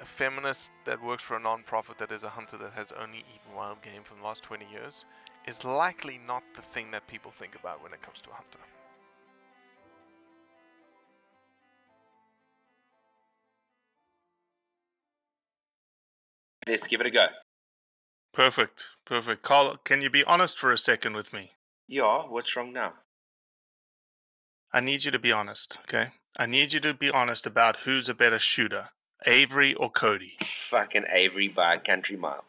a feminist that works for a non-profit that is a hunter that has only eaten wild game for the last 20 years is likely not the thing that people think about when it comes to a hunter. Let's give it a go. Perfect. Perfect. Carl, can you be honest for a second with me? Yeah, what's wrong now? I need you to be honest, okay? I need you to be honest about who's a better shooter, Avery or Cody. Fucking Avery by a country mile.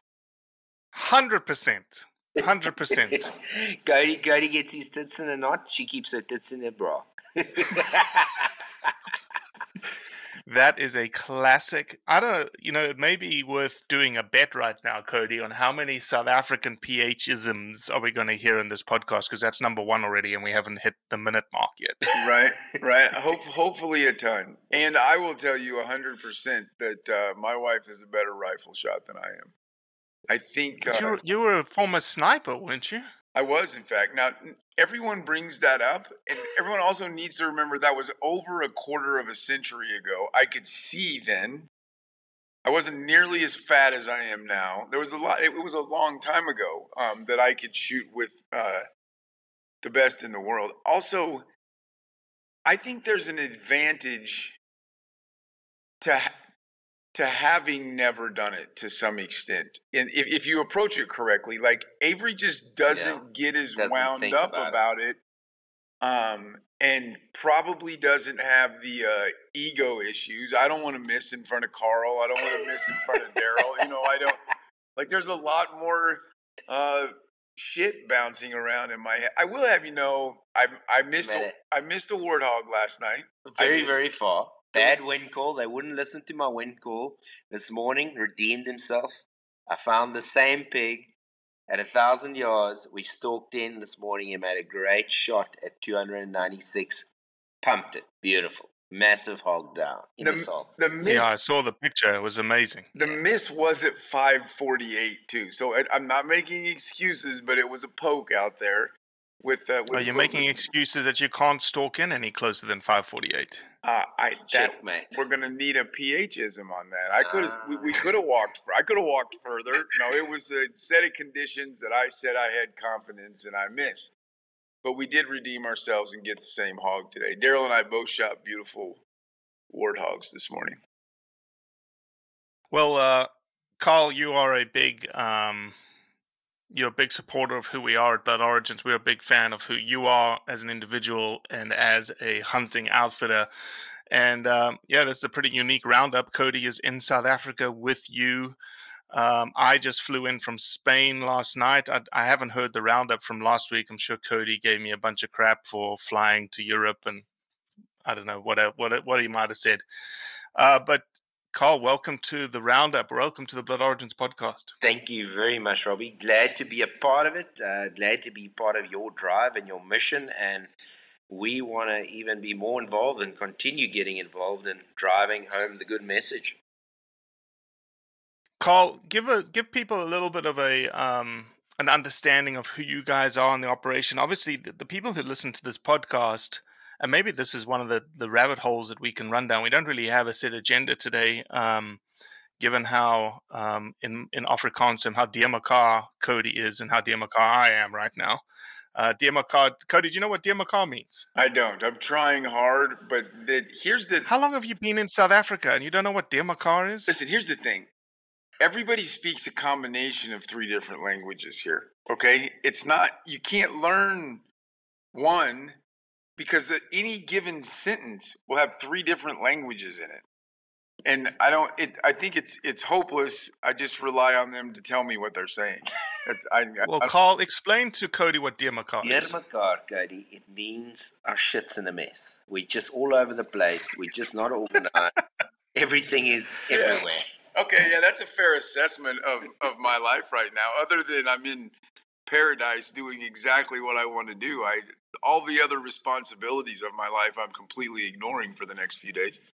100%. 100%. Cody, Cody gets his tits in a knot. She keeps her tits in her bra. That is a classic. I don't know, you know, it may be worth doing a bet right now, Cody, on how many South African PH isms are we going to hear in this podcast? Because that's number one already, and we haven't hit the minute mark yet. right, right. Hope, hopefully a ton. And I will tell you 100% that uh, my wife is a better rifle shot than I am. I think uh, you, you were a former sniper, weren't you? I was, in fact. Now, everyone brings that up, and everyone also needs to remember that was over a quarter of a century ago. I could see then. I wasn't nearly as fat as I am now. There was a lot. It was a long time ago um, that I could shoot with uh, the best in the world. Also, I think there's an advantage to to having never done it to some extent. And if, if you approach it correctly, like Avery just doesn't get as doesn't wound up about it. about it. Um, and probably doesn't have the uh, ego issues. I don't want to miss in front of Carl. I don't want to miss in front of Daryl. You know, I don't like. There's a lot more uh, shit bouncing around in my head. I will have you know, I I missed a. I missed a warthog last night. Very, did. very far. Bad wind call. They wouldn't listen to my wind call. This morning, redeemed himself. I found the same pig at a thousand yards. We stalked in this morning and made a great shot at 296. Pumped it. Beautiful. Massive hog down in the, The, salt. the miss Yeah, I saw the picture. It was amazing. The miss was at 548 too. So I, I'm not making excuses, but it was a poke out there. With. Uh, with Are you making excuses that you can't stalk in any closer than 548? Uh, I that, Checkmate. we're gonna need a pHism on that. I could have we, we could have walked. For, I could have walked further. No, it was a set of conditions that I said I had confidence and I missed. But we did redeem ourselves and get the same hog today. Daryl and I both shot beautiful warthogs this morning. Well, uh, Carl, you are a big um, you're a big supporter of who we are at Blood Origins. We're a big fan of who you are as an individual and as a hunting outfitter. And um, yeah, this is a pretty unique roundup. Cody is in South Africa with you. Um, I just flew in from Spain last night. I, I haven't heard the roundup from last week. I'm sure Cody gave me a bunch of crap for flying to Europe and I don't know what what what he might have said. Uh, but Carl, welcome to the roundup. Welcome to the Blood Origins podcast. Thank you very much, Robbie. Glad to be a part of it. Uh, glad to be part of your drive and your mission. And we want to even be more involved and continue getting involved in driving home the good message. Carl, give a give people a little bit of a um, an understanding of who you guys are in the operation. Obviously, the, the people who listen to this podcast, and maybe this is one of the the rabbit holes that we can run down. We don't really have a set agenda today, um, given how um, in in Afrikaans and how deurmekaar Cody is and how deurmekaar I am right now. Uh, deurmekaar, Cody, do you know what deurmekaar means? I don't. I'm trying hard, but the, here's the. How long have you been in South Africa and you don't know what deurmekaar is? Listen, here's the thing. Everybody speaks a combination of three different languages here. Okay, it's not. You can't learn one because the, any given sentence will have three different languages in it. And I don't. It. I think it's it's hopeless. I just rely on them to tell me what they're saying. That's, I, Well, I, Carl, explain to Cody what deurmekaar is. deurmekaar, Cody, it means our shit's in a mess. We're just all over the place. We're just not organized. Everything is everywhere. Okay, yeah, that's a fair assessment of, of my life right now. Other than I'm in paradise doing exactly what I want to do, I all the other responsibilities of my life I'm completely ignoring for the next few days.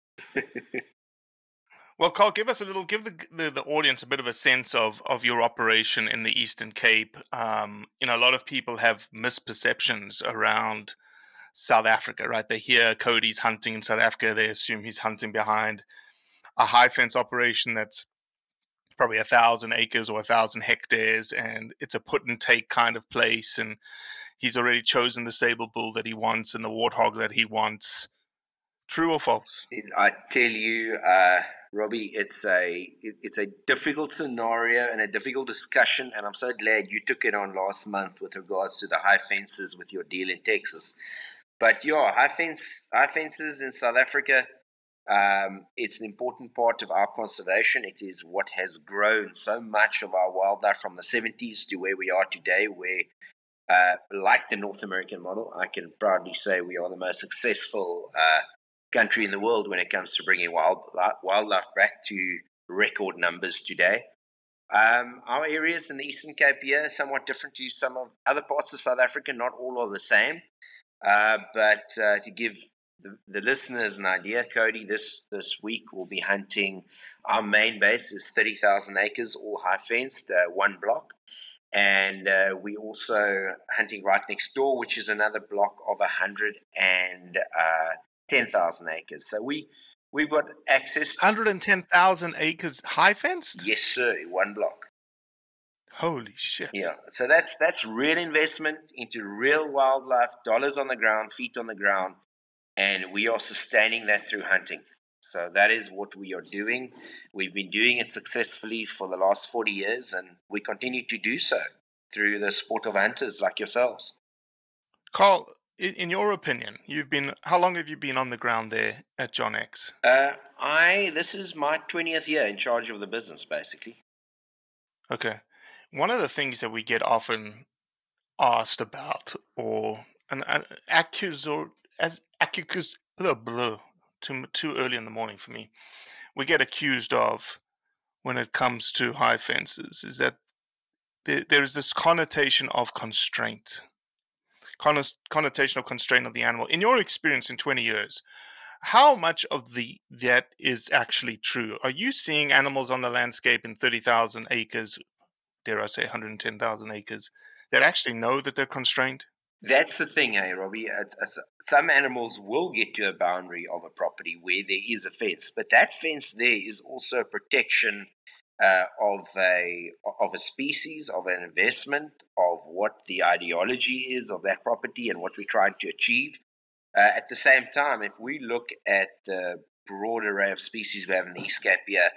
Well, Carl, give us a little, give the, the, the audience a bit of a sense of, of your operation in the Eastern Cape. Um, you know, a lot of people have misperceptions around South Africa, right? They hear Cody's hunting in South Africa, they assume he's hunting behind a high fence operation that's probably a thousand acres or a thousand hectares, and it's a put and take kind of place. And he's already chosen the sable bull that he wants and the warthog that he wants. True or false? I tell you, uh, Robbie, it's a it's a difficult scenario and a difficult discussion, and I'm so glad you took it on last month with regards to the high fences with your deal in Texas. But yeah, high fence high fences in South Africa. Um, it's an important part of our conservation. It is what has grown so much of our wildlife from the 70s to where we are today, where, uh, like the North American model, I can proudly say we are the most successful uh, country in the world when it comes to bringing wild, wildlife back to record numbers today. Um, our areas in the Eastern Cape here are somewhat different to some of other parts of South Africa. Not all are the same. Uh, but uh, to give the, the listeners an idea, Cody, this, this week we'll be hunting. Our main base is 30,000 acres, all high fenced, uh, one block. And uh, we also hunting right next door, which is another block of 110,000 acres. So we, we've got access 110,000 acres high fenced? Yes, sir, one block. Holy shit. Yeah, so that's that's real investment into real wildlife, dollars on the ground, feet on the ground, and we are sustaining that through hunting. So that is what we are doing. We've been doing it successfully for the last 40 years, and we continue to do so through the sport of hunters like yourselves. Carl, in your opinion, you've been, how long have you been on the ground there at John X? Uh, I this is my 20th year in charge of the business, basically. Okay. One of the things that we get often asked about, or an, an accuse or as accuse, blah, blah, too too early in the morning for me. We get accused of when it comes to high fences is that there, there is this connotation of constraint, Conno- connotation of constraint of the animal. In your experience in twenty years, how much of the that is actually true? Are you seeing animals on the landscape in thirty thousand acres dare I say, 110,000 acres that actually know that they're constrained? That's the thing, eh, Robbie? It's, it's, some animals will get to a boundary of a property where there is a fence, but that fence there is also protection uh, of a of a species, of an investment, of what the ideology is of that property and what we're trying to achieve. Uh, at the same time, if we look at the broad array of species we have in the East Cape here,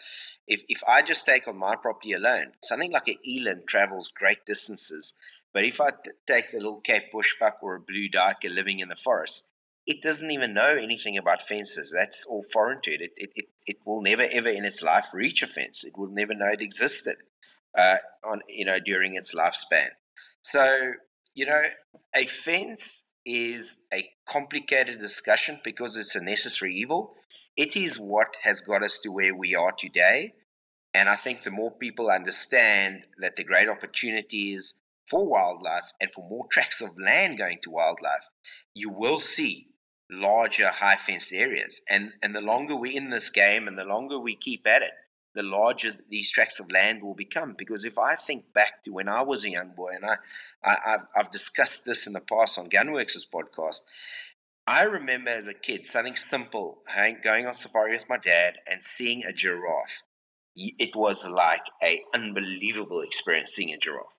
if, if I just take on my property alone, something like an eland travels great distances. But if I t- take a little Cape bushbuck or a blue duiker living in the forest, it doesn't even know anything about fences. That's all foreign to it. It, it, it, it will never ever in its life reach a fence. It will never know it existed uh, on you know during its lifespan. So you know a fence is a complicated discussion because it's a necessary evil. It is what has got us to where we are today. And I think the more people understand that the great opportunity is for wildlife and for more tracts of land going to wildlife, you will see larger high fenced areas. And and the longer we're in this game and the longer we keep at it, the larger these tracts of land will become. Because if I think back to when I was a young boy, and I, I have I've discussed this in the past on Gunworks' podcast, I remember as a kid something simple, going on safari with my dad and seeing a giraffe. It was like an unbelievable experience seeing a giraffe.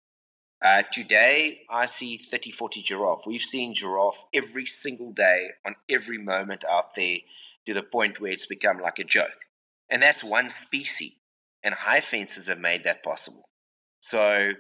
Uh, today, I see 30, 40 giraffe. We've seen giraffe every single day on every moment out there to the point where it's become like a joke. And that's one species. And high fences have made that possible. So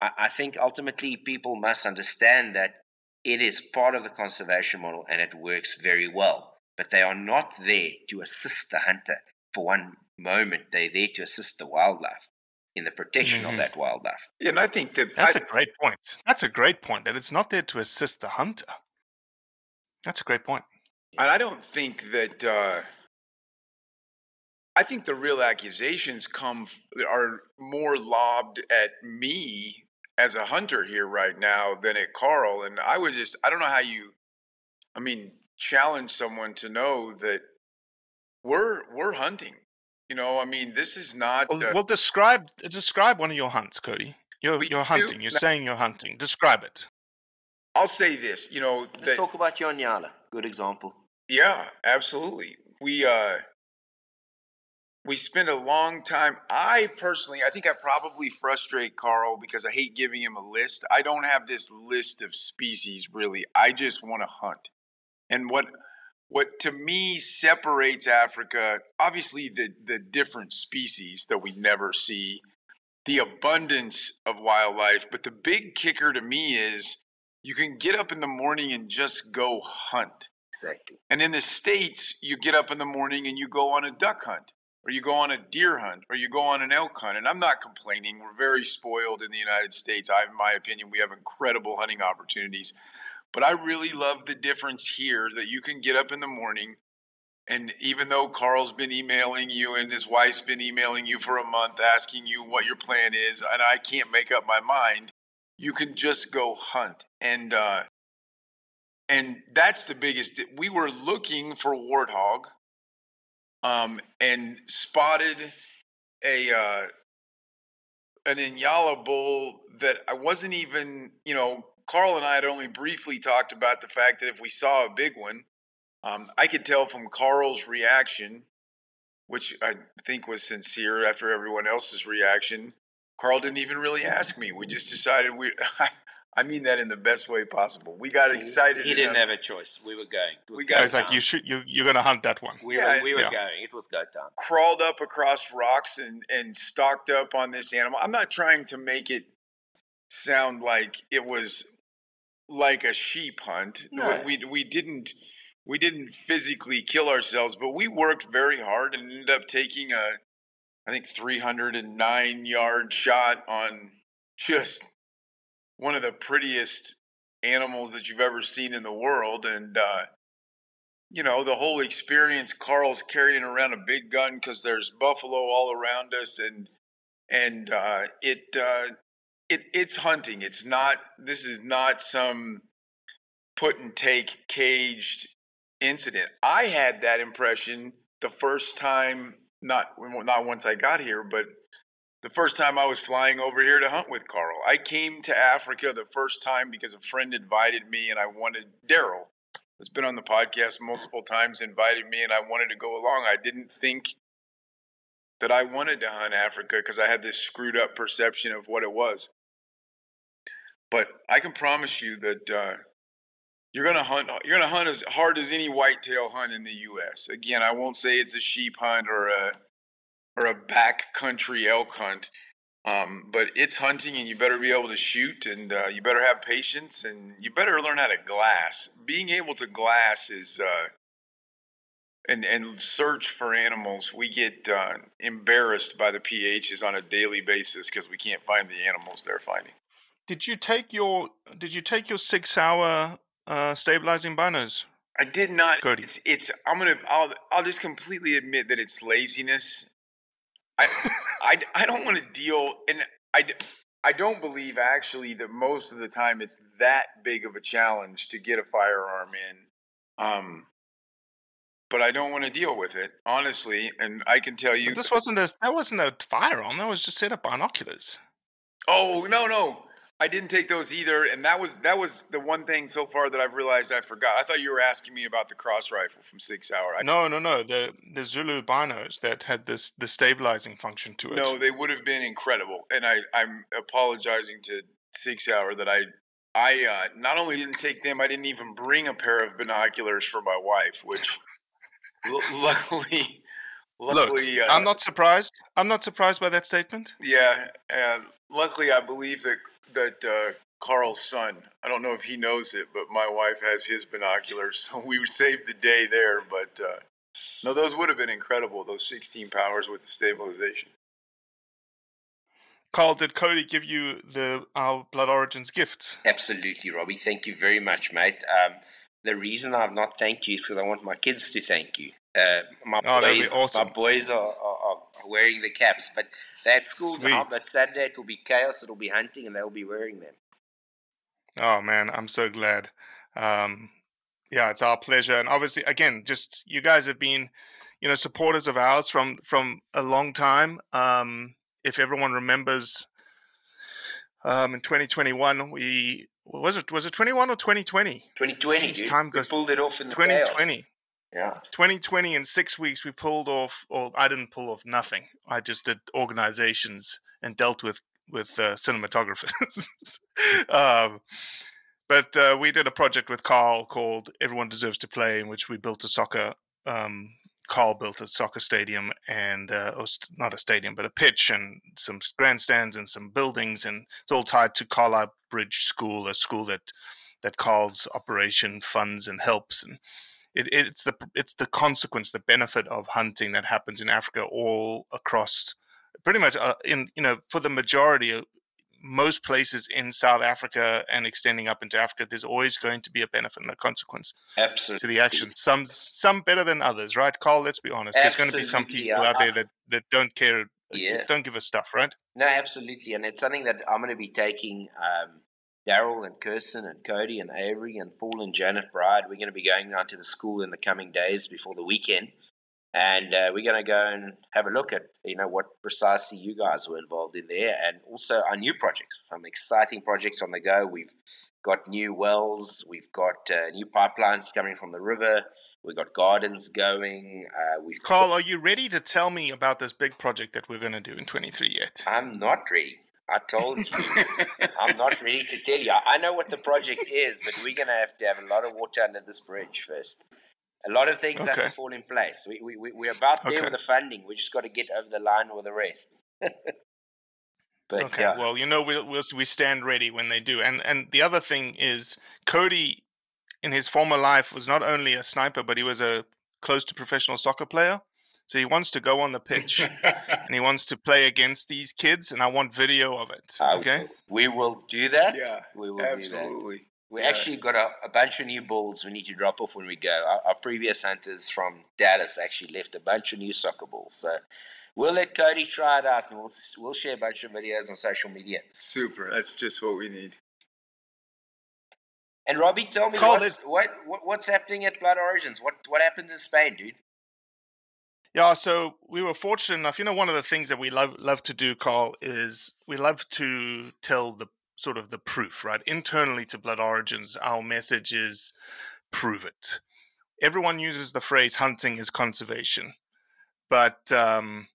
I, I think ultimately people must understand that it is part of the conservation model and it works very well. But they are not there to assist the hunter for one moment. They're there to assist the wildlife in the protection mm-hmm. of that wildlife. Yeah, and I think that that's I, a great point. That's a great point. That it's not there to assist the hunter. That's a great point. And I don't think that. Uh, I think the real accusations come are more lobbed at me as a hunter here right now than at Carl. And I would just, I don't know how you, I mean, challenge someone to know that we're we're hunting. You know, I mean, this is not. Well, well describe describe one of your hunts, Cody. You're you're hunting. You're saying you're hunting. Describe it. I'll say this. You know, let's that, talk about your Nyala. Good example. Yeah, absolutely. We uh we spend a long time. I personally, I think I probably frustrate Carl because I hate giving him a list. I don't have this list of species really. I just want to hunt. And what what to me separates Africa, obviously the the different species that we never see, the abundance of wildlife, but the big kicker to me is you can get up in the morning and just go hunt. Exactly. And in the states, you get up in the morning and you go on a duck hunt or you go on a deer hunt or you go on an elk hunt and i'm not complaining we're very spoiled in the united states I, in my opinion we have incredible hunting opportunities but I really love the difference here that you can get up in the morning and even though Carl's been emailing you and his wife's been emailing you for a month asking you what your plan is, and I can't make up my mind, you can just go hunt. And uh, and that's the biggest. We were looking for warthog, um, and spotted a uh, an Inyala bull that I wasn't even, you know, Carl and I had only briefly talked about the fact that if we saw a big one, um, I could tell from Carl's reaction, which I think was sincere after everyone else's reaction. Carl didn't even really ask me. We just decided we. I mean that in the best way possible. We got excited. He didn't have a choice. We were going. we got. It's like you should. You you're gonna hunt that one. We yeah, were. We were yeah. going. It was go time. Crawled up across rocks and and stalked up on this animal. I'm not trying to make it sound like it was like a sheep hunt. No. We, we, we didn't we didn't physically kill ourselves, but we worked very hard and ended up taking a I think 309 yard shot on just one of the prettiest animals that you've ever seen in the world and uh, you know the whole experience carl's carrying around a big gun because there's buffalo all around us and and uh, it uh, it, it's hunting. It's not. This is not some put and take caged incident. I had that impression the first time, not not once I got here, but the first time I was flying over here to hunt with Carl. I came to Africa the first time because a friend invited me and I wanted Daryl, has been on the podcast multiple times, invited me and I wanted to go along. I didn't think that I wanted to hunt Africa because I had this screwed up perception of what it was. But I can promise you that uh, you're gonna hunt. You're gonna hunt as hard as any whitetail hunt in the U.S. Again, I won't say it's a sheep hunt or a or a backcountry elk hunt, um, but it's hunting, and you better be able to shoot, and uh, you better have patience, and you better learn how to glass. Being able to glass is uh, and and search for animals. We get uh, embarrassed by the PHs on a daily basis because we can't find the animals they're finding. Did you take your Did you take your Sig Sauer uh, stabilizing binos? I did not. Cody. It's, it's I'm gonna. I'll I'll just completely admit that it's laziness. I I, I don't want to deal, and I. I don't believe actually that most of the time it's that big of a challenge to get a firearm in. Um, but I don't want to deal with it honestly, and I can tell you But this wasn't a that wasn't a firearm. That was just set up binoculars. Oh no no, I didn't take those either, and that was that was the one thing so far that I've realized I forgot. I thought you were asking me about the cross rifle from Sig Sauer. I, No, no, no. The the Zulu binos that had this the stabilizing function to it. no, they would have been incredible, and I I'm apologizing to Sig Sauer that I I uh, not only didn't take them, I didn't even bring a pair of binoculars for my wife, which l- luckily Look, uh, I'm not surprised. I'm not surprised by that statement. Yeah, and luckily I believe that that uh, Carl's son. I don't know if he knows it, but my wife has his binoculars, so we saved the day there. But uh, no, those would have been incredible. Those 16 powers with the stabilization. Carl, did Cody give you the our Blood Origins gifts? Absolutely, Robbie. Thank you very much, mate. Um, the reason I've not thanked you is because I want my kids to thank you. Uh, my Oh, boys, awesome. my boys are, are, are wearing the caps, but they're at school now. But Saturday it'll be chaos. It'll be hunting, and they'll be wearing them. Oh man, I'm so glad. Um, yeah, it's our pleasure, and obviously, again, just you guys have been, you know, supporters of ours from from a long time. Um, if everyone remembers, um, in 2021, we what was it was it 21 or 2020? 2020, Jeez, time goes. pulled it off in the 2020. chaos. Yeah. 2020 in six weeks we pulled off or i didn't pull off nothing i just did organizations and dealt with with uh, cinematographers um, but uh, we did a project with carl called everyone deserves to play in which we built a soccer um, carl built a soccer stadium and uh, or st- not a stadium but a pitch and some grandstands and some buildings and it's all tied to carlisle bridge school a school that that carl's operation funds and helps and it, it's the it's the consequence, the benefit of hunting that happens in Africa all across, pretty much uh, in you know for the majority of most places in South Africa and extending up into Africa, there's always going to be a benefit and a consequence Absolutely. to the actions. Some some better than others, right, Carl? Let's be honest. There's going to be some people out there that that don't care, uh, Yeah. don't give a stuff, right? No, absolutely, and it's something that I'm going to be taking um, Daryl and Kirsten and Cody and Avery and Paul and Janet Bride. We're going to be going down to the school in the coming days before the weekend, and uh, we're going to go and have a look at you know what precisely you guys were involved in there, and also our new projects. Some exciting projects on the go. We've got new wells, we've got uh, new pipelines coming from the river, we've got gardens going. Uh, we've Carl, are you ready to tell me about this big project that we're going to do in 23 yet? I'm not ready. I told you. I'm not ready to tell you. I know what the project is, but we're going to have to have a lot of water under this bridge first. A lot of things have to fall in place. We, we, we- we're about there Okay. with the funding. We just got to get over the line with the rest. but okay, yeah, well, you know, we'll, we'll we stand ready when they do. And and the other thing is, Cody, in his former life, was not only a sniper, but he was a close to professional soccer player. So he wants to go on the pitch and he wants to play against these kids, and I want video of it. Uh, I Okay. we will do that. Yeah, we will do that. Absolutely. We Yeah. actually got a, a bunch of new balls we need to drop off when we go. Our, our previous hunters from Dallas actually left a bunch of new soccer balls. So we'll let Cody try it out and we'll, we'll share a bunch of videos on social media. Super. That's just what we need. And Robbie, tell me what's, what, what what's happening at Blood Origins? What what happened in Spain, dude? Yeah, so we were fortunate enough. You know, one of the things that we love love to do, Carl, is we love to tell the sort of the proof, right? Internally to Blood Origins, our message is prove it. Everyone uses the phrase hunting is conservation, but um,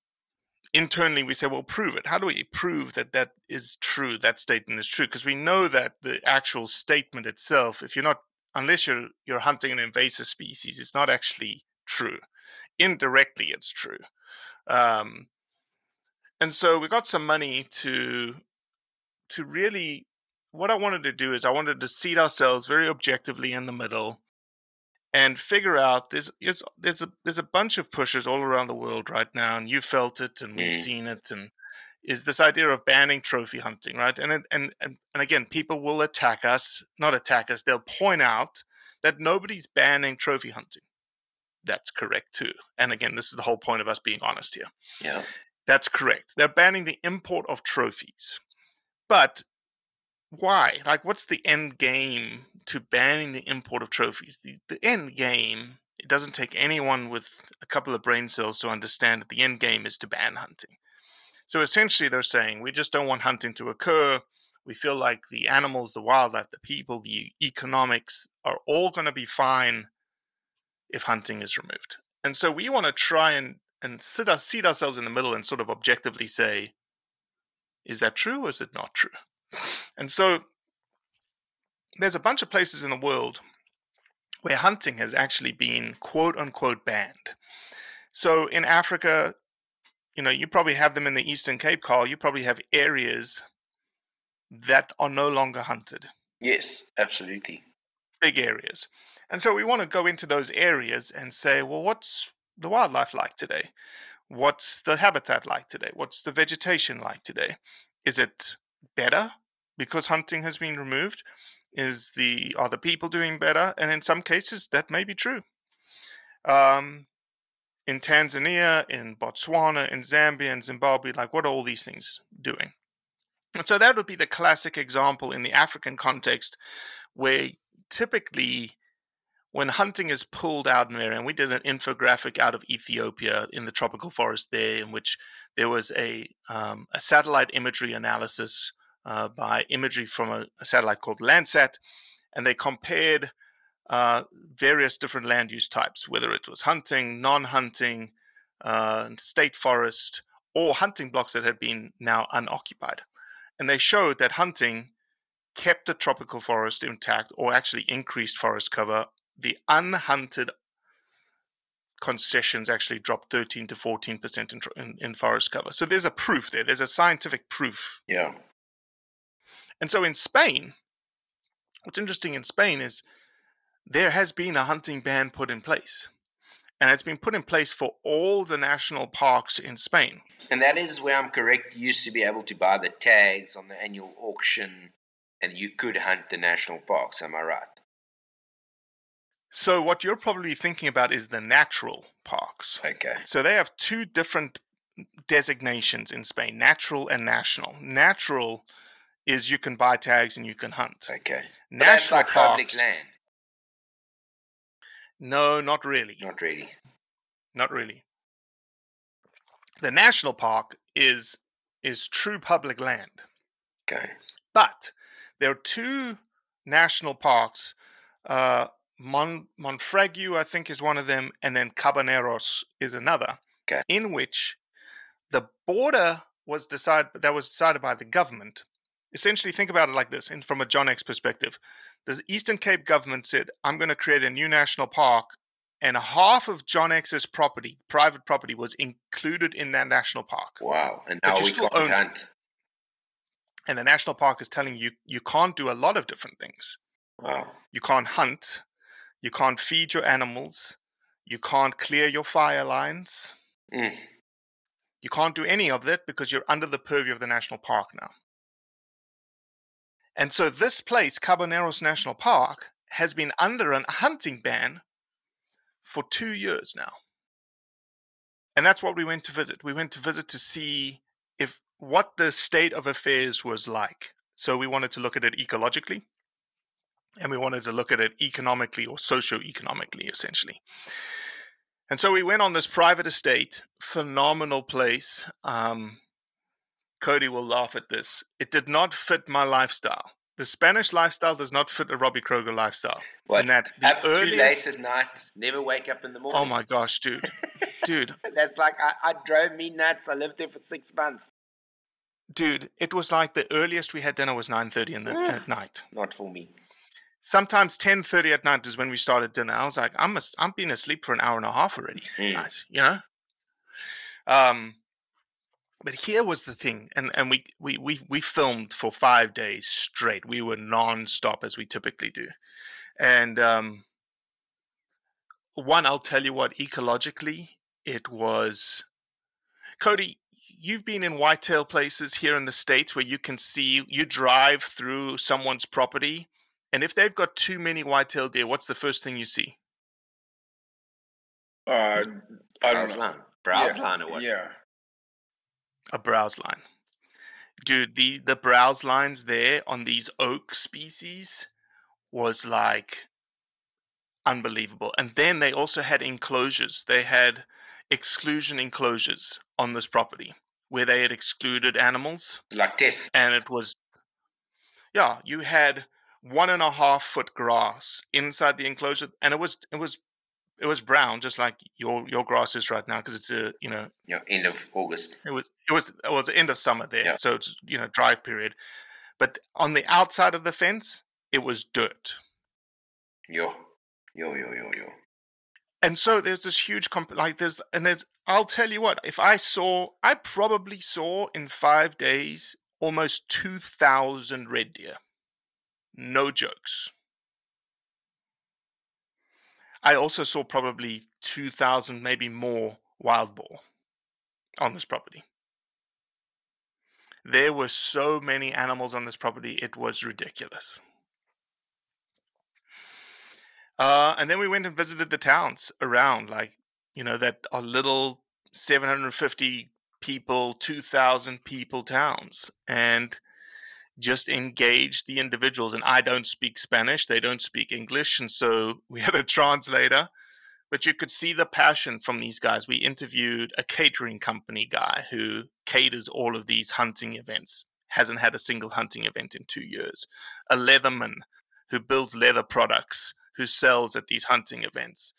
internally we say, well, prove it. How do we prove that that is true? That statement is true because we know that the actual statement itself, if you're not, unless you're you're hunting an invasive species, it's not actually true. Indirectly, it's true. Um, and so we got some money to to really what I wanted to do is I wanted to seat ourselves very objectively in the middle and figure out there's there's there's a there's a bunch of pushes all around the world right now, and you felt it and we've Mm. seen it, and is this idea of banning trophy hunting, right? And it, and and and again, people will attack us, not attack us. They'll point out that nobody's banning trophy hunting. That's correct too. And again, this is the whole point of us being honest here. Yeah. That's correct. They're banning the import of trophies. But why? Like, what's the end game to banning the import of trophies? The, the end game, it doesn't take anyone with a couple of brain cells to understand that the end game is to ban hunting. So essentially, they're saying we just don't want hunting to occur. We feel like the animals, the wildlife, the people, the economics are all going to be fine if hunting is removed. And so we want to try and, and sit us, seat ourselves in the middle and sort of objectively say, is that true or is it not true? And so there's a bunch of places in the world where hunting has actually been quote unquote banned. So in Africa, you know, you probably have them in the Eastern Cape, Carl. You probably have areas that are no longer hunted, Yes, absolutely. big areas. And so we want to go into those areas and say, well, what's the wildlife like today? What's the habitat like today? What's the vegetation like today? Is it better because hunting has been removed? Is the are the people doing better? And in some cases, that may be true. Um, in Tanzania, in Botswana, in Zambia, in Zimbabwe, like what are all these things doing? And so that would be the classic example in the African context where typically when hunting is pulled out in an area, and we did an infographic out of Ethiopia in the tropical forest there, in which there was a, um, a satellite imagery analysis uh, by imagery from a, a satellite called Landsat, and they compared uh, various different land use types, whether it was hunting, non hunting, uh, state forest, or hunting blocks that had been now unoccupied. And they showed that hunting kept the tropical forest intact or actually increased forest cover. The unhunted concessions actually dropped 13 to 14% in, in, in forest cover. So there's a proof there, there's a scientific proof. Yeah. And so in Spain, what's interesting in Spain is there has been a hunting ban put in place. And it's been put in place for all the national parks in Spain. And that is where I'm correct. You used to be able to buy the tags on the annual auction and you could hunt the national parks. Am I right? So what you're probably thinking about is the natural parks. Okay. So they have two different designations in Spain, natural and national. Natural is you can buy tags and you can hunt. Okay. National like public parks. land. No, not really. Not really. Not really. The national park is is true public land. Okay. But there are two national parks. Uh, Mon- Monfragüe, I think, is one of them, and then Cabañeros is another. Okay. In which the border was decided that was decided by the government. Essentially, think about it like this: in, from a John X perspective, the Eastern Cape government said, "I'm going to create a new national park." And half of John X's property, private property, was included in that national park. Wow. And now we can't own it. And the national park is telling you you can't do a lot of different things. Wow. You can't hunt. You can't feed your animals. You can't clear your fire lines. Mm. You can't do any of that because you're under the purview of the national park now. And so this place, Cabañeros National Park, has been under a hunting ban for two years now. And that's what we went to visit. We went to visit to see if what the state of affairs was like. So we wanted to look at it ecologically, and we wanted to look at it economically or socio-economically, essentially. And so we went on this private estate, phenomenal place. Um, Cody will laugh at this. It did not fit my lifestyle. The Spanish lifestyle does not fit a Robbie Kroger lifestyle. What? And that the Up too earliest, late at night, never wake up in the morning. oh my gosh, dude, dude, That's like I, I drove me nuts. I lived there for six months. dude, it was like the earliest we had dinner was nine thirty in the at night. Not for me. Sometimes ten thirty at night is when we started dinner. I was like, I'm a, I'm been asleep for an hour and a half already. Mm. Nice, you know. Um, but here was the thing, and and we we we we filmed for five days straight. We were non-stop as we typically do, and um, one, I'll tell you what, ecologically, it was. Cody, you've been in whitetail places here in the states where you can see you drive through someone's property, and if they've got too many white-tailed deer, what's the first thing you see? Uh, I don't Browse know. line. Browse yeah. line or what? Yeah. a browse line. Dude, the the browse lines there on these oak species was like unbelievable. And then they also had enclosures. They had exclusion enclosures on this property where they had excluded animals. Like this. And it was yeah, you had one and a half foot grass inside the enclosure and it was it was it was brown just like your your grass is right now because it's a you know Yeah, end of August. it was it was it was the end of summer there, Yeah. so it's you know dry period. But on the outside of the fence, it was dirt, Yo. Yo, yo, yo, yo. and so there's this huge comp- like there's and there's. I'll tell you what, if I saw, I probably saw in five days almost two thousand red deer. No jokes. I also saw probably two thousand, maybe more, wild boar on this property. There were so many animals on this property, it was ridiculous. Uh, and then we went and visited the towns around, like, you know, that are little 750 people, 2,000 people towns, and just engage the individuals. And I don't speak Spanish, they don't speak English. And so we had a translator, but you could see the passion from these guys. We interviewed a catering company guy who caters all of these hunting events, hasn't had a single hunting event in two years, a leatherman who builds leather products, who sells at these hunting events,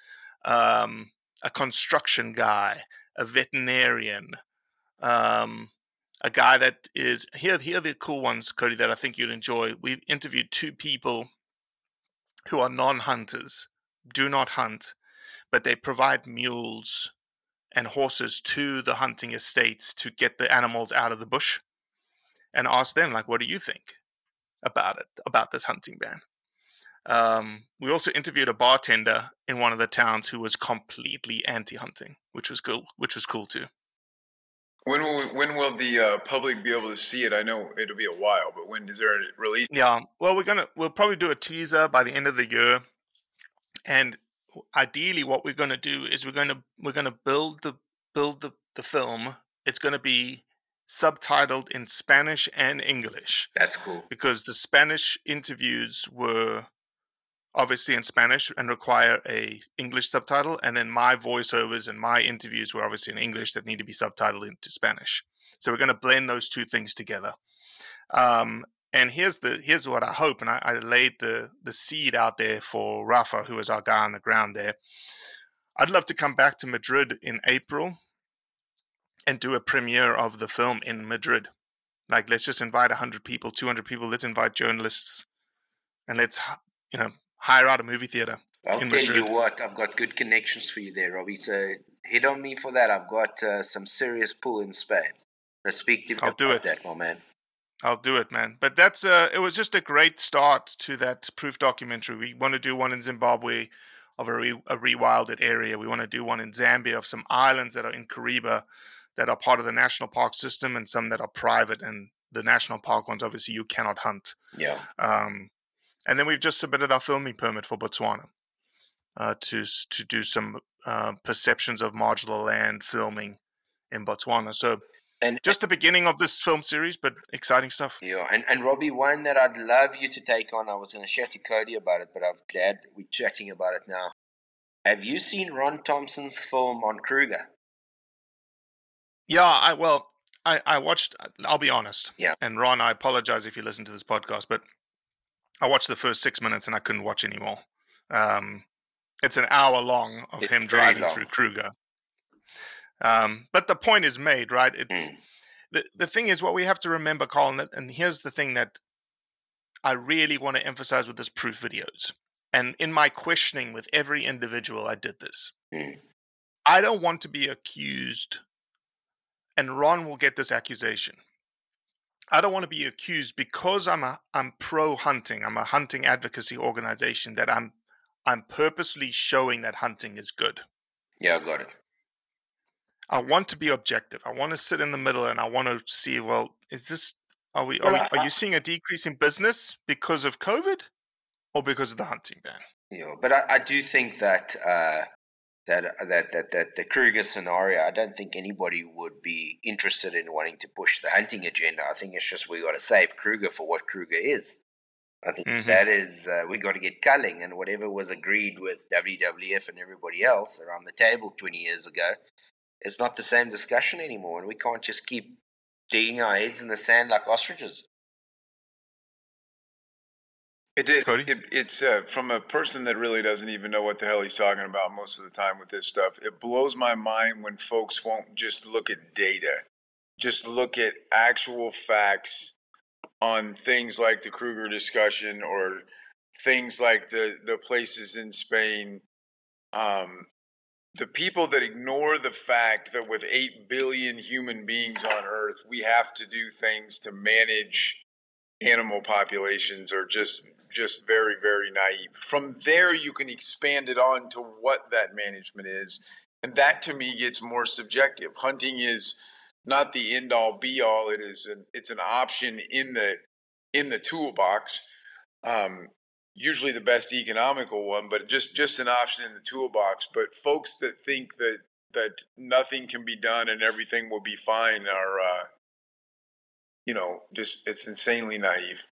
um, a construction guy, a veterinarian, um, a guy that is here. Here are the cool ones, Cody, that I think you'd enjoy. We've interviewed two people who are non-hunters, do not hunt, but they provide mules and horses to the hunting estates to get the animals out of the bush, and ask them like, "What do you think about it? About this hunting ban?" Um, we also interviewed a bartender in one of the towns who was completely anti-hunting, which was cool. Which was cool too. When will when will the uh, public be able to see it? I know it'll be a while, but when is there a release? Yeah. Well, we're gonna we'll probably do a teaser by the end of the year, and ideally, what we're gonna do is we're gonna we're gonna build the build the the film. It's gonna be subtitled in Spanish and English. That's cool. Because the Spanish interviews were obviously in Spanish and require a English subtitle, and then my voiceovers and my interviews were obviously in English that need to be subtitled into Spanish. So we're going to blend those two things together. Um, and here's the here's what I hope, and I, I laid the the seed out there for Rafa, who is our guy on the ground there. I'd love to come back to Madrid in April and do a premiere of the film in Madrid. Like, let's just invite 100 people, 200 people. Let's invite journalists, and let's you know hire out a movie theater I'll in tell Madrid. you what, I've got good connections for you there, Robbie. So hit on me for that. I've got uh, some serious pull in Spain. Let's speak to you I'll do it. that, my man. I'll do it, man. But that's uh, it was just a great start to that proof documentary. We want to do one in Zimbabwe of a, re- a rewilded area. We want to do one in Zambia of some islands that are in Kariba that are part of the national park system and some that are private. And the national park ones, obviously, you cannot hunt. Yeah. Um, and then we've just submitted our filming permit for Botswana uh, to to do some uh, perceptions of marginal land filming in Botswana. So and just the beginning of this film series, but exciting stuff. Yeah, and, and Robbie, one that I'd love you to take on. I was going to chat to Cody about it, but I'm glad we're chatting about it now. Have you seen Ron Thomson's film on Kruger? Yeah, I well, I I watched. I'll be honest. Yeah. And Ron, I apologize if you listen to this podcast, but I watched the first six minutes and I couldn't watch anymore. Um, it's an hour long of It's him driving long. through Kruger. Um, but the point is made, right? It's Mm. the the thing is what we have to remember, Colin. that- And here's the thing that I really want to emphasize with this proof videos, and in my questioning with every individual, I did this. Mm. I don't want to be accused, and Ron will get this accusation. I don't want to be accused because I'm a I'm pro hunting. I'm a hunting advocacy organization that I'm I'm purposely showing that hunting is good. Yeah, I got it. I want to be objective. I want to sit in the middle and I want to see well, is this are we are, Well, we, I- are you seeing a decrease in business because of COVID or because of the hunting ban? Yeah, but I, I do think that uh, that that that that the Kruger scenario, I don't think anybody would be interested in wanting to push the hunting agenda. I think it's just we got to save Kruger for what Kruger is. I think Mhm. that is uh, we got to get culling, and whatever was agreed with WWF and everybody else around the table twenty years ago, it's not the same discussion anymore, and we can't just keep digging our heads in the sand like ostriches. It did. Cody? It, it's uh, from a person that really doesn't even know what the hell he's talking about most of the time with this stuff. It blows my mind when folks won't just look at data, just look at actual facts on things like the Kruger discussion or things like the the places in Spain. Um, the people that ignore the fact that with 8 billion human beings on earth, we have to do things to manage animal populations are just just very very naive. From there you can expand it on to what that management is, and that to me gets more subjective. Hunting is not the end all be all. It is an it's an option in the in the toolbox. Um, usually the best economical one, but just just an option in the toolbox. But folks that think that that nothing can be done and everything will be fine are, uh, you know, just it's insanely naive.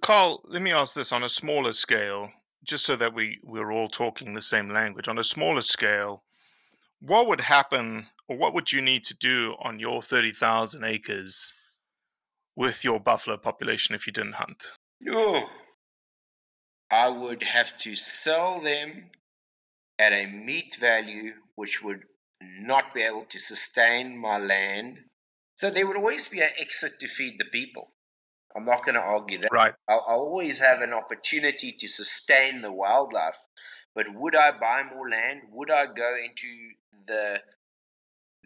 Carl, let me ask this on a smaller scale, just so that we, we're all talking the same language. On a smaller scale, what would happen or what would you need to do on your 30,000 acres with your buffalo population if you didn't hunt? Oh, I would have to sell them at a meat value which would not be able to sustain my land. So there would always be an exit to feed the people. I'm not going to argue that. Right. I'll, I'll always have an opportunity to sustain the wildlife. But would I buy more land? Would I go into the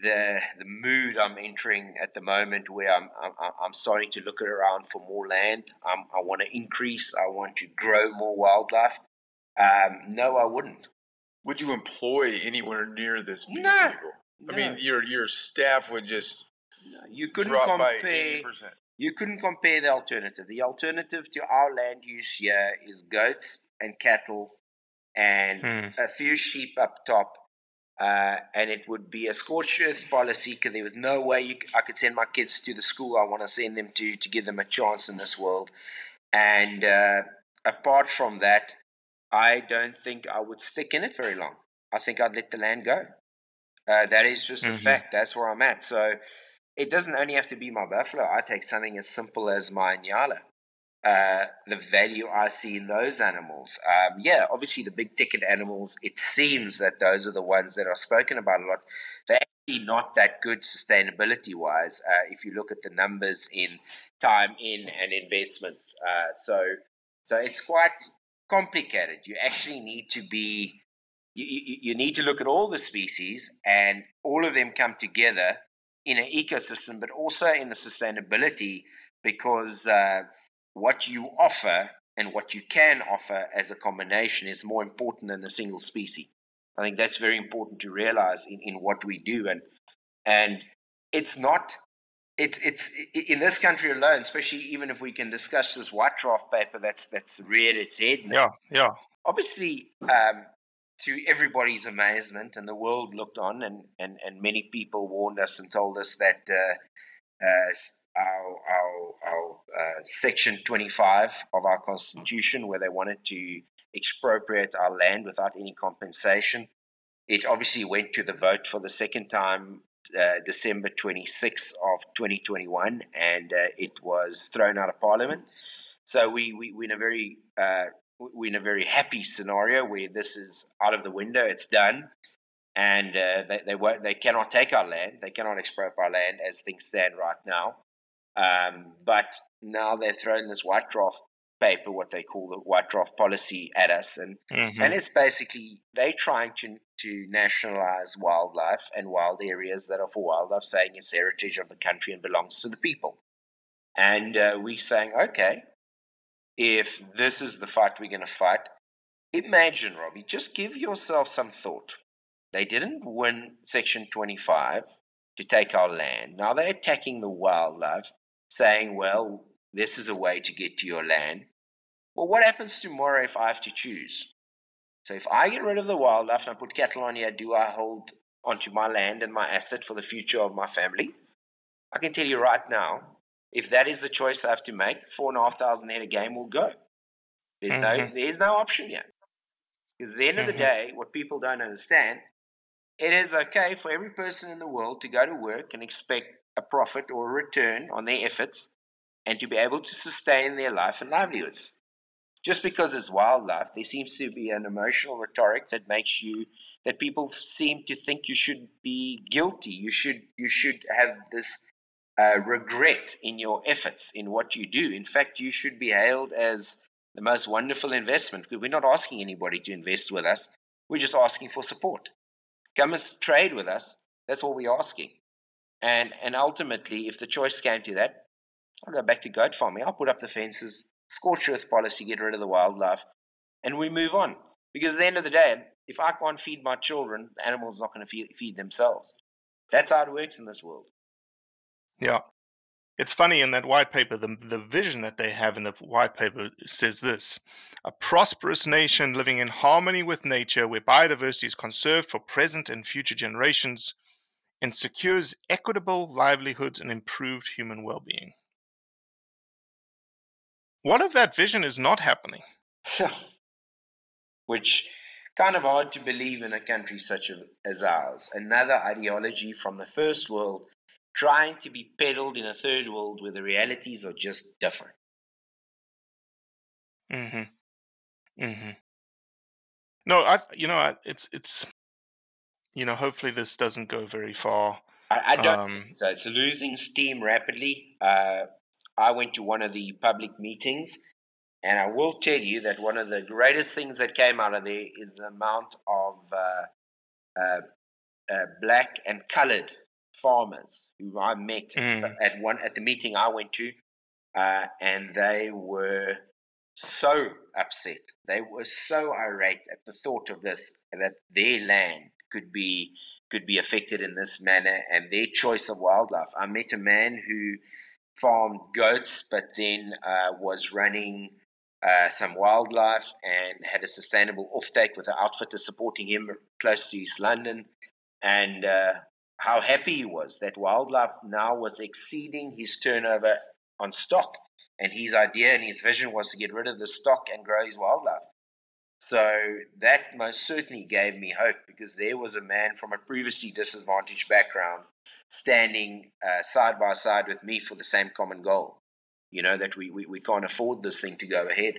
the the mood I'm entering at the moment, where I'm I'm, I'm starting to look around for more land? Um, I want to increase. I want to grow more wildlife. Um, no, I wouldn't. Would you employ anywhere near this many No, people? no. I mean, your your staff would just You couldn't drop by compare. eighty percent. You couldn't compare the alternative. The alternative to our land use here is goats and cattle and Hmm. a few sheep up top. Uh, and it would be a scorched earth policy because there was no way you, c- I could send my kids to the school I want to send them to to give them a chance in this world. And uh, apart from that, I don't think I would stick in it very long. I think I'd let the land go. Uh, that is just a Mhm. fact. That's where I'm at. So it doesn't only have to be my buffalo. I take something as simple as my nyala. Uh, the value I see in those animals. Um, yeah, obviously the big ticket animals. It seems that those are the ones that are spoken about a lot. They're actually not that good sustainability wise. Uh, if you look at the numbers in time in and investments, uh, so so it's quite complicated. You actually need to be you, you, you need to look at all the species and all of them come together in an ecosystem, but also in the sustainability because uh, what you offer and what you can offer as a combination is more important than a single species. I think that's very important to realize in, in what we do, and and it's not. It's it's in this country alone, especially even if we can discuss this white draft paper that's that's reared its head now Yeah, yeah. obviously, um, to everybody's amazement, and the world looked on, and, and, and many people warned us and told us that uh, uh, our, our, our uh, section 25 of our constitution, where they wanted to expropriate our land without any compensation. It obviously went to the vote for the second time uh, December 26th of 2021, and uh, it was thrown out of Parliament. So we, we we're in a very uh, we're in a very happy scenario where this is out of the window. It's done, and uh, they they won't, they cannot take our land. They cannot expropriate our land as things stand right now. Um, but now they're throwing this white draft paper, what they call the white draft policy, at us, and Mhm. and it's basically they're trying to to nationalize wildlife and wild areas that are for wildlife, saying it's heritage of the country and belongs to the people. And uh, we saying, okay, if this is the fight we're going to fight, imagine, Robbie, just give yourself some thought. They didn't win Section 25 to take our land. Now they're attacking the wildlife, saying, well, this is a way to get to your land. Well, what happens tomorrow if I have to choose? So if I get rid of the wildlife and I put cattle on here, do I hold onto my land and my asset for the future of my family? I can tell you right now, if that is the choice I have to make, four and a half thousand head of game will go. There's no Mhm. there's no option yet. Because at the end of the Mhm. day, what people don't understand, it is okay for every person in the world to go to work and expect a profit or a return on their efforts and to be able to sustain their life and livelihoods. Just because it's wildlife, there seems to be an emotional rhetoric that makes you that people seem to think you should be guilty. You should you should have this uh, regret in your efforts in what you do. In fact, you should be hailed as the most wonderful investment. We're not asking anybody to invest with us. We're just asking for support. Come and trade with us. That's all we're asking. And and ultimately, if the choice came to that, I'll go back to goat farming. I'll put up the fences, scorch earth policy, get rid of the wildlife, and we move on. Because at the end of the day, if I can't feed my children, the animals are not going to feed, feed themselves. That's how it works in this world. Yeah. It's funny in that white paper, the, the vision that they have in the white paper says this a prosperous nation living in harmony with nature, where biodiversity is conserved for present and future generations and secures equitable livelihoods and improved human well being. What if that vision is not happening? Which kind of hard to believe in a country such as- as ours. Another ideology from the first world trying to be peddled in a third world where the realities are just different. Mm-hmm. Mm-hmm. No, I. You know, I, it's it's. You know, hopefully this doesn't go very far. I, I don't Um, so. It's losing steam rapidly. Uh, I went to one of the public meetings, and I will tell you that one of the greatest things that came out of there is the amount of uh, uh, uh, black and colored farmers who I met Mm. at one at the meeting I went to, uh, and they were so upset. They were so irate at the thought of this that their land could be could be affected in this manner and their choice of wildlife. I met a man who farmed goats, but then uh, was running uh, some wildlife and had a sustainable offtake with an outfitter supporting him close to East London. And uh, how happy he was that wildlife now was exceeding his turnover on stock. And his idea and his vision was to get rid of the stock and grow his wildlife. So that most certainly gave me hope because there was a man from a previously disadvantaged background standing uh, side by side with me for the same common goal. You know, that we, we, we can't afford this thing to go ahead.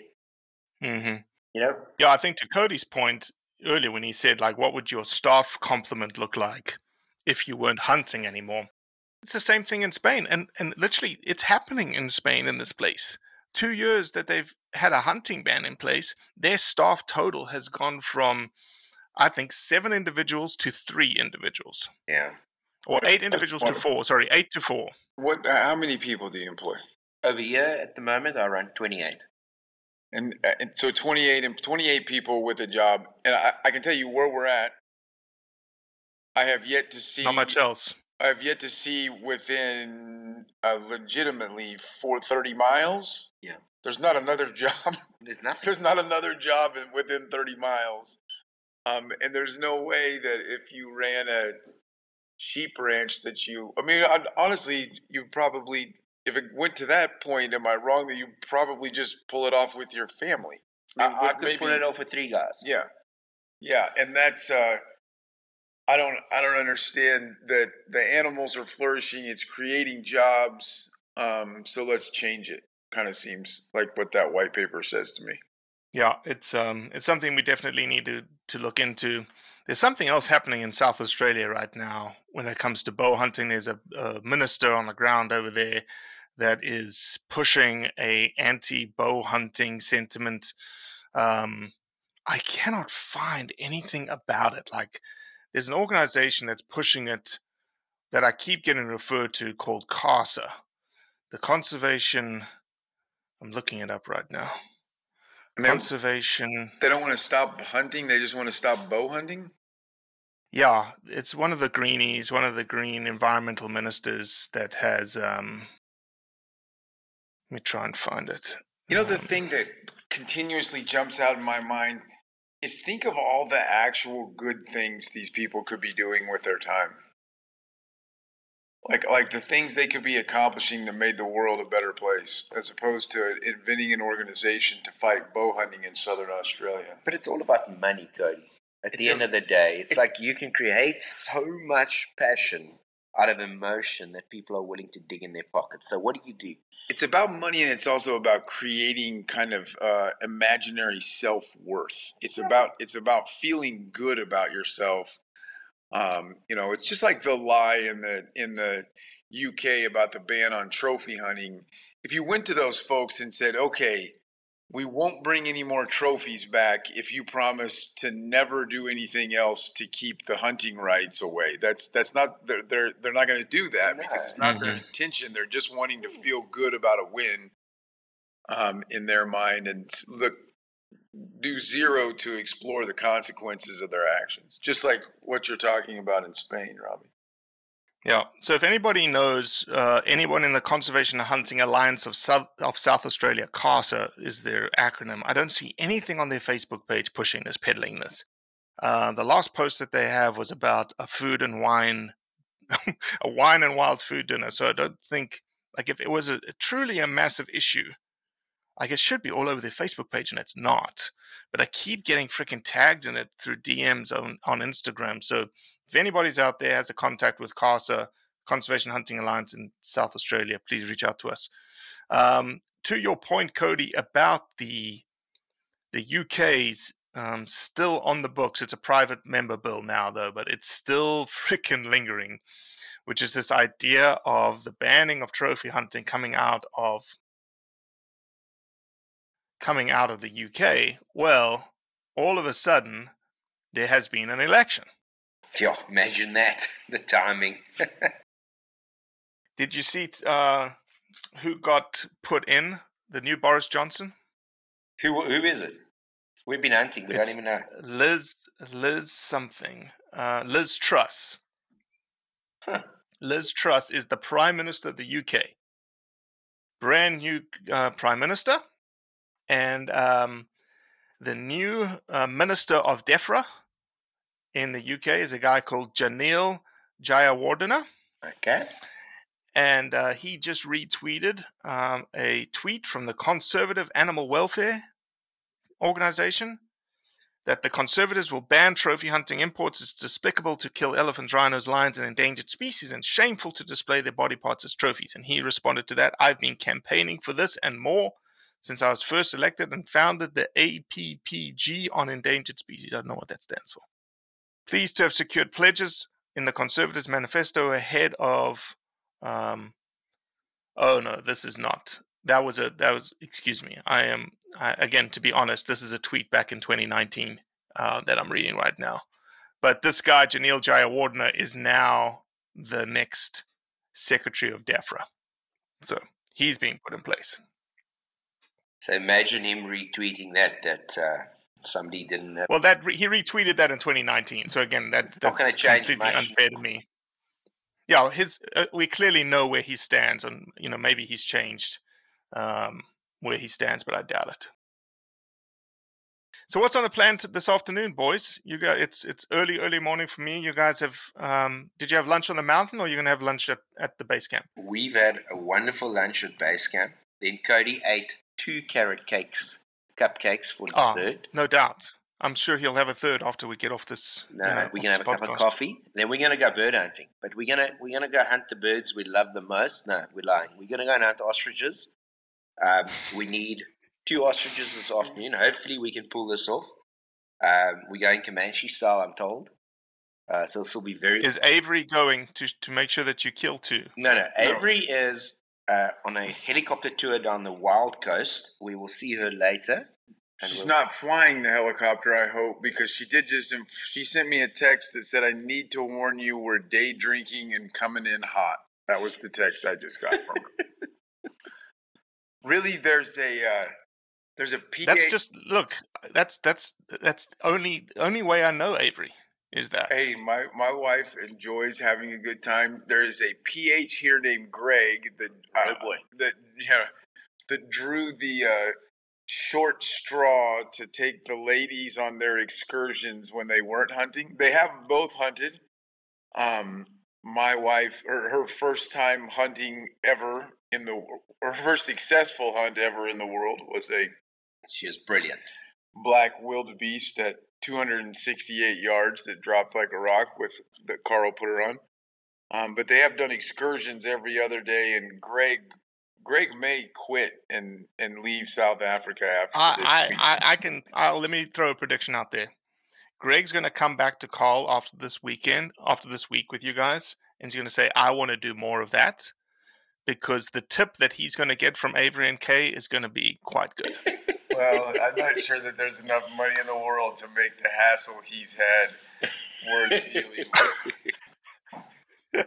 Mm-hmm. You know? Yeah, I think to Cody's point earlier when he said, like, what would your staff complement look like if you weren't hunting anymore? It's the same thing in Spain. And, and literally, it's happening in Spain in this place. Two years that they've had a hunting ban in place, their staff total has gone from, I think, seven individuals to three individuals. Yeah. Or eight individuals to four. Sorry, eight to four. What? uh, How many people do you employ? Over here at the moment, I run 28. And, uh, and so 28 and 28 people with a job. And I, I can tell you where we're at. I have yet to see how much else. I have yet to see within uh, legitimately for 30 miles. Yeah. There's not another job. There's nothing. There's not another job in, within 30 miles. Um, and there's no way that if you ran a sheep ranch that you, I mean, I'd, honestly, you probably if it went to that point, am I wrong that you probably just pull it off with your family? I, mean, I could pull it off with three guys. Yeah, yeah, and that's uh, I don't I don't understand that the animals are flourishing. It's creating jobs. Um, so let's change it. Kind of seems like what that white paper says to me. Yeah, it's um, it's something we definitely need to to look into. There's something else happening in South Australia right now when it comes to bow hunting. There's a, a minister on the ground over there that is pushing a anti-bow hunting sentiment. Um, I cannot find anything about it. Like, there's an organization that's pushing it that I keep getting referred to called CASA, the Conservation. I'm looking it up right now. And they, Conservation. they don't want to stop hunting. They just want to stop bow hunting. Yeah, it's one of the greenies, one of the green environmental ministers that has. Um, let me try and find it. You know, the thing that continuously jumps out in my mind is think of all the actual good things these people could be doing with their time. Like, like the things they could be accomplishing that made the world a better place, as opposed to inventing an organization to fight bow hunting in southern Australia. But it's all about money, Cody. At It's the a- end of the day, it's, it's- like you can create so much passion out of emotion that people are willing to dig in their pockets. So what do you do? It's about money, and it's also about creating kind of uh, imaginary self worth. It's about it's about feeling good about yourself. Um, you know, it's just like the lie in the in the UK about the ban on trophy hunting. If you went to those folks and said, "Okay, we won't bring any more trophies back if you promise to never do anything else to keep the hunting rights away," that's that's not they're they're, they're not going to do that because it's not their intention. They're just wanting to feel good about a win um, in their mind and look do zero to explore the consequences of their actions, just like what you're talking about in Spain, Robbie. Yeah. So if anybody knows uh, anyone in the Conservation and Hunting Alliance of South of South Australia, CASA is their acronym. I don't see anything on their Facebook page pushing this, peddling this. Uh, the last post that they have was about a food and wine, a wine and wild food dinner. So I don't think like if it was a, truly a massive issue, like it should be all over their Facebook page, and it's not. But I keep getting freaking tagged in it through DMs on on Instagram. So if anybody's out there has a contact with CASA, Conservation Hunting Alliance in South Australia, please reach out to us. Um, to your point, Cody, about the the UK's um, still on the books. It's a private member bill now, though, but it's still freaking lingering, which is this idea of the banning of trophy hunting coming out of coming out of the UK. Well, all of a sudden, there has been an election. Yeah, imagine that. The timing. Did you see uh, who got put in the new Boris Johnson? who who is it? We've been hunting. We It's don't even know. Liz Liz something. Uh, Liz Truss. Liz Truss is the Prime Minister of the UK. Brand new uh, Prime Minister, and um, the new uh, Minister of DEFRA in the UK is a guy called Janil Jayawardena. Okay. and uh, he just retweeted um, a tweet from the Conservative Animal Welfare Organization that the conservatives will ban trophy hunting imports. It's despicable to kill elephants, rhinos, lions, and endangered species, and shameful to display their body parts as trophies. And he responded to that I've been campaigning for this and more since I was first elected and founded the APPG on endangered species. I don't know what that stands for. Pleased to have secured pledges in the Conservatives' manifesto ahead of um, oh no, this is not. That was a that was. Excuse me. I am I, again to be honest. This is a tweet back in 2019 uh, that I'm reading right now. But this guy Janil Jayawardena is now the next secretary of DEFRA, so he's being put in place. So imagine him retweeting that that uh, somebody didn't. Have. Well, that re- he retweeted that in 2019. So again, that that's gonna change completely unfair to me. Yeah, his uh, we clearly know where he stands, and you know maybe he's changed um, where he stands, but I doubt it. So what's on the plan t- this afternoon, boys? You got it's it's early early morning for me. You guys have um, did you have lunch on the mountain or you're gonna have lunch at, at the base camp? We've had a wonderful lunch at base camp. Then Cody ate two carrot cakes, cupcakes for Oh, third. no doubt. I'm sure he'll have a third after we get off this. No, you know, we're gonna have a this cup of coffee. Then we're gonna go bird hunting. But we're gonna we're gonna go hunt the birds we love the most. No, we're lying. We're gonna go and hunt ostriches. Um, we need two ostriches this afternoon. Hopefully, we can pull this off. Um, we're going Comanche style, I'm told. Uh, so this will be very. Is Avery going to to make sure that you kill two? No, no. Avery is uh, on a helicopter tour down the Wild Coast. We will see her later. She's we'll- not flying the helicopter, I hope, because she did just. Inf- she sent me a text that said, "I need to warn you, we're day drinking and coming in hot." That was the text I just got from her. really, there's a uh, there's a PA. That's just look. That's that's that's only only way I know Avery is that. Hey, my, my wife enjoys having a good time. There is a PH here named Greg that uh, Oh, boy. that yeah that drew the uh, short straw to take the ladies on their excursions when they weren't hunting. They have both hunted. Um, my wife, her, her first time hunting ever in the her first successful hunt ever in the world was a She is brilliant. black wildebeest at 268 yards that dropped like a rock with that Carl put her on. Um, but they have done excursions every other day, and Greg Greg may quit and and leave South Africa after I. I, I, can. I'll, let me throw a prediction out there. Greg's going to come back to Carl after this weekend, after this week with you guys, and he's going to say, "I want to do more of that," because the tip that he's going to get from Avery and Kay is going to be quite good. well, I'm not sure that there's enough money in the world to make the hassle he's had worth dealing with.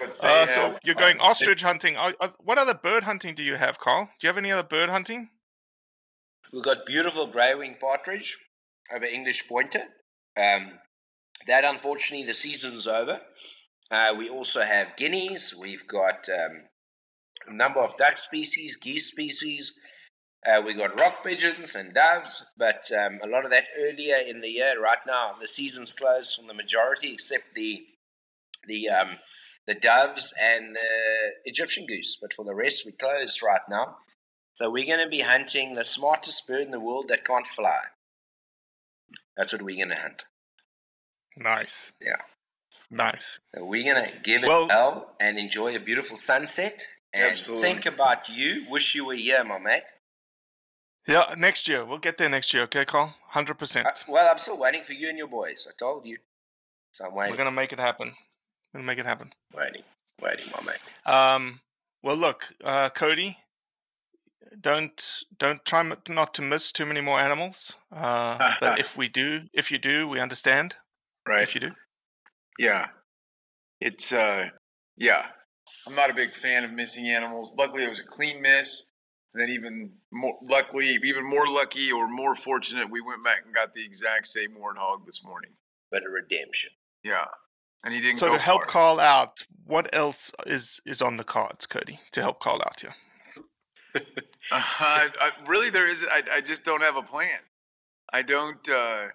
But they Uh, so have, you're going uh, ostrich hunting. Are, are- what other bird hunting do you have, Carl? Do you have any other bird hunting? We've got beautiful grey winged partridge over English pointer. Um, that unfortunately the season's over. Uh, we also have guineas. We've got um, a number of duck species, geese species. Uh, we got rock pigeons and doves, but um, a lot of that earlier in the year. Right now, the season's closed from the majority, except the the um, the doves and the Egyptian goose. But for the rest, we closed right now. So we're going to be hunting the smartest bird in the world that can't fly. That's what we're going to hunt. Nice. Yeah. Nice. So we're going to give it Well- well and enjoy a beautiful sunset and Absolutely. think about you. Wish you were here, my mate. Yeah, next year we'll get there next year. Okay, Carl. Hundred Uh, percent. well, I'm still waiting for you and your boys. I told you. So I'm waiting. We're gonna make it happen. We're gonna make it happen. waiting, waiting, my mate. Um, well, look, uh, Cody, don't don't try m- not to miss too many more animals. Uh, but if we do, if you do, we understand. right. If you do, Yeah. It's uh yeah. I'm not a big fan of missing animals. Luckily it was a clean miss. And then even more luckily, even more lucky or more fortunate, we went back and got the exact same warthog this morning. But a redemption. Yeah. And he didn't so go to help far. Carl out, what else is is on the cards, Cody? To help Carl out here. Uh, I, I, really, there isn't. I, I just don't have a plan. I don't. Uh,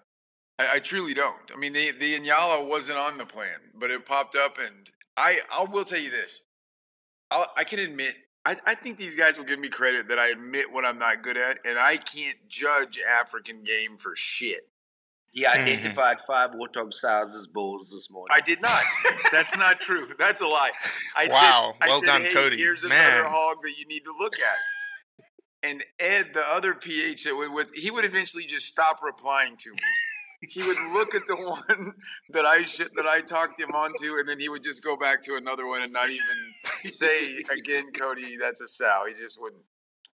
I, I truly don't. I mean, the the Inyala wasn't on the plan, but it popped up, and I I will tell you this. I'll, I can admit. I, I think these guys will give me credit that I admit what I'm not good at, and I can't judge African game for shit. He mm-hmm. identified five warthog sows as bulls this morning. I did not. That's not true. That's a lie. I Wow. Said, I Well said, done, hey, Cody. Here's Man. another hog that you need to look at. And Ed, the other PH that went with, he would eventually just stop replying to me. He would look at the one that I sh- that I talked him onto, and then he would just go back to another one and not even say again, Cody, that's a sow. He just wouldn't.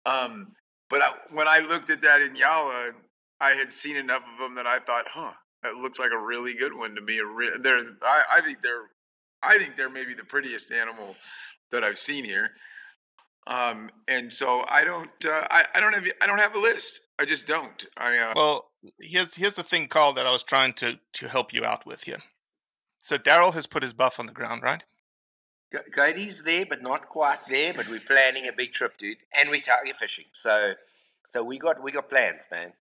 Um, but I, when I looked at that inyala, I had seen enough of them that I thought, huh, that looks like a really good one to be a re- they're I, I think they're I think they're maybe the prettiest animal that I've seen here. Um, and so I don't uh, I, I don't have I don't have a list. I just don't. I uh, Well, here's here's the thing, Carl, that I was trying to to help you out with here. So Daryl has put his buff on the ground, right? Co- Cody's there, but not quite there. But we're planning a big trip, dude, and we're tiger fishing. So, So we got we got plans, man.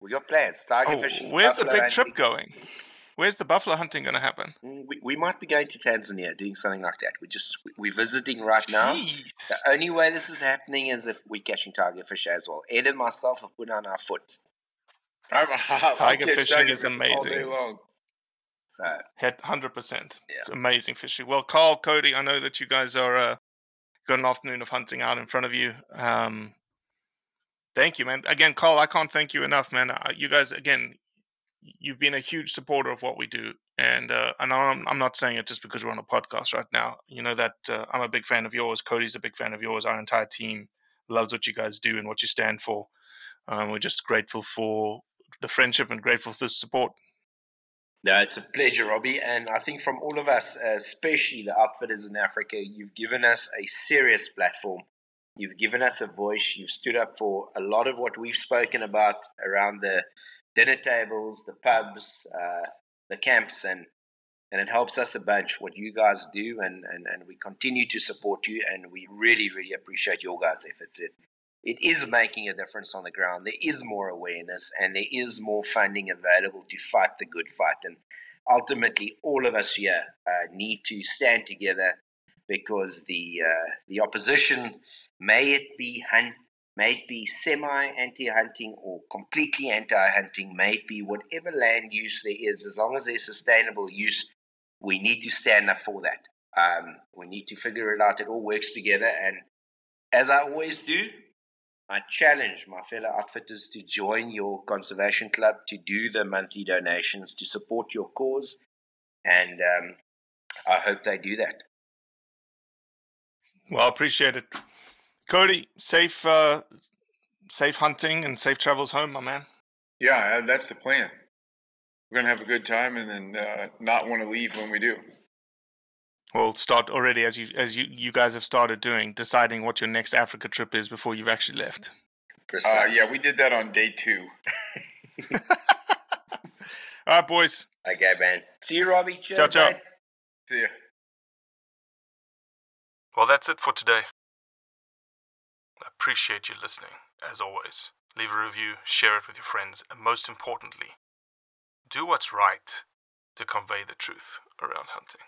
We got plans. Tiger Oh, fishing. where's the buffalo big trip going? Where's the buffalo hunting going to happen? Mm, We, we might be going to Tanzania, doing something like that. We're just we- we're visiting right now. Jeez. The only way this is happening is if we're catching tiger fish as well. Ed and myself have put on our foot. I'm, I'll Tiger fishing tiger is fish all day amazing. So Head hundred percent. Yeah. It's amazing fishing. Well, Carl, Cody, I know that you guys are uh, got an afternoon of hunting out in front of you. Um, thank you, man. Again, Carl, I can't thank you enough, man. Uh, you guys, again, you've been a huge supporter of what we do, and uh, and I'm I'm not saying it just because we're on a podcast right now. You know that uh, I'm a big fan of yours. Cody's a big fan of yours. Our entire team loves what you guys do and what you stand for. Um, we're just grateful for the friendship and grateful for the support. No, it's a pleasure, Robbie. And I think from all of us, especially the outfitters in Africa, you've given us a serious platform. You've given us a voice. You've stood up for a lot of what we've spoken about around the dinner tables, the pubs, uh, the camps, and and it helps us a bunch what you guys do, and, and, and we continue to support you, and we really, really appreciate your guys' efforts. It, it is making a difference on the ground. There is more awareness and there is more funding available to fight the good fight. And ultimately, all of us here uh, need to stand together because the uh, the opposition, may it be hunt, may it be semi anti-hunting or completely anti-hunting, may it be whatever land use there is, as long as there's sustainable use, we need to stand up for that. Um, we need to figure it out. It all works together, and as I always do, I challenge my fellow outfitters to join your conservation club, to do the monthly donations, to support your cause, and um, I hope they do that. Well, appreciate it, Cody. Safe, uh, safe hunting and safe travels home, my man. Yeah, uh, that's the plan. We're gonna have a good time and then uh, not want to leave when we do. We'll start already as you as you you guys have started doing, deciding what your next Africa trip is before you've actually left. Uh, yeah, we did that on day two. All right, boys. Okay, man. See you, Robbie. Cheers, Ciao, ciao. mate. See ya. Well, that's it for today. I appreciate you listening, as always. Leave a review, share it with your friends, and most importantly, do what's right to convey the truth around hunting.